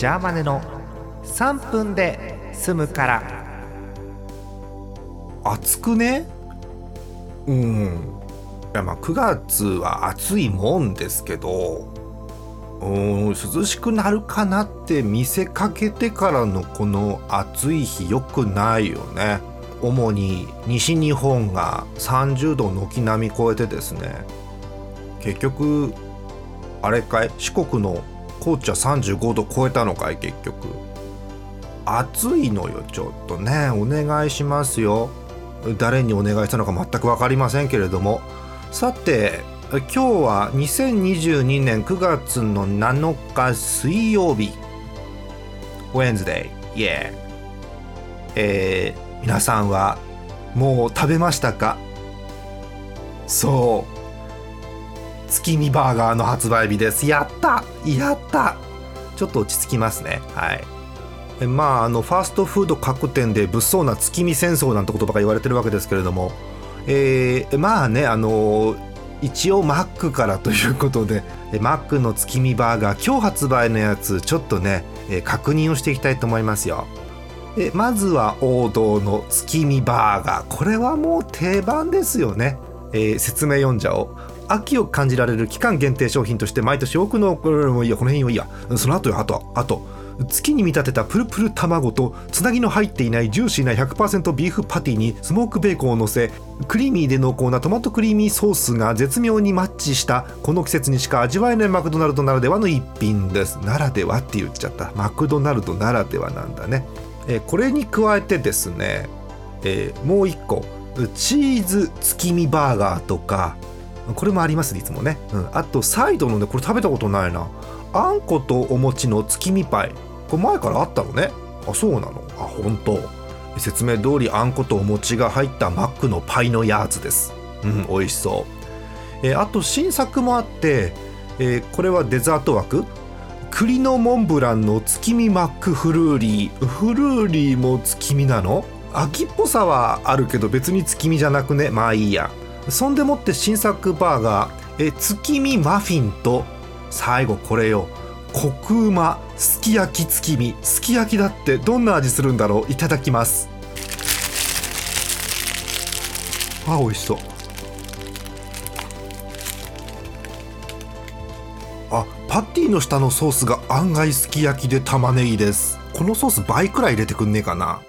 ジャーマネの3分で済むから。暑くね？うん。いやまあ9月は暑いもんですけどうん涼しくなるかなって見せかけてからのこの暑い日良くないよね。主に西日本が30度軒並み超えてですね。結局あれかい？四国の高知は35度超えたのかい結局。暑いのよちょっとね。お願いしますよ。誰にお願いしたのか全く分かりませんけれども。さて今日は2022年9月の7日水曜日。Wednesday yeah. えー、皆さんはもう食べましたか？そう。月見バーガーの発売日です。やった！やった！ちょっと落ち着きますね。はい。まああのファーストフード各店で物騒な月見戦争なんて言葉が言われてるわけですけれども。えー、まあねあの一応マックからということでマックの月見バーガー今日発売のやつちょっとね確認をしていきたいと思いますよ。まずは王道の月見バーガー。これはもう定番ですよね、えー、説明読んじゃおう。秋を感じられる期間限定商品として毎年多くのこれもいいやこの辺はいいや。その後よ。あとあと月に見立てたプルプル卵とつなぎの入っていないジューシーな100%ビーフパティにスモークベーコンを乗せクリーミーで濃厚なトマトクリーミーソースが絶妙にマッチしたこの季節にしか味わえないマクドナルドならではの一品です。ならではって言っちゃった。マクドナルドならではなんだね、えー、これに加えてですね、えー、もう一個。チーズ月見バーガーとかこれもありますいつもね、うん、あとサイドのねこれ食べたことないな。あんことお餅の月見パイ。これ前からあったのね。あそうなの。あ本当。説明通りあんことお餅が入ったマックのパイのやつです。うん美味しそう、えー、あと新作もあって、えー、これはデザート枠。栗のモンブランの月見マックフルーリー。フルーリーも月見なの？秋っぽさはあるけど別に月見じゃなくね。まあいいや。そんでもって新作バーガー。え月見マフィンと最後これよ。コクうますき焼き月見。すき焼きだってどんな味するんだろう。いただきます。あ美味しそう。あパティの下のソースが案外すき焼きで玉ねぎです。このソース倍くらい入れてくんねえかな。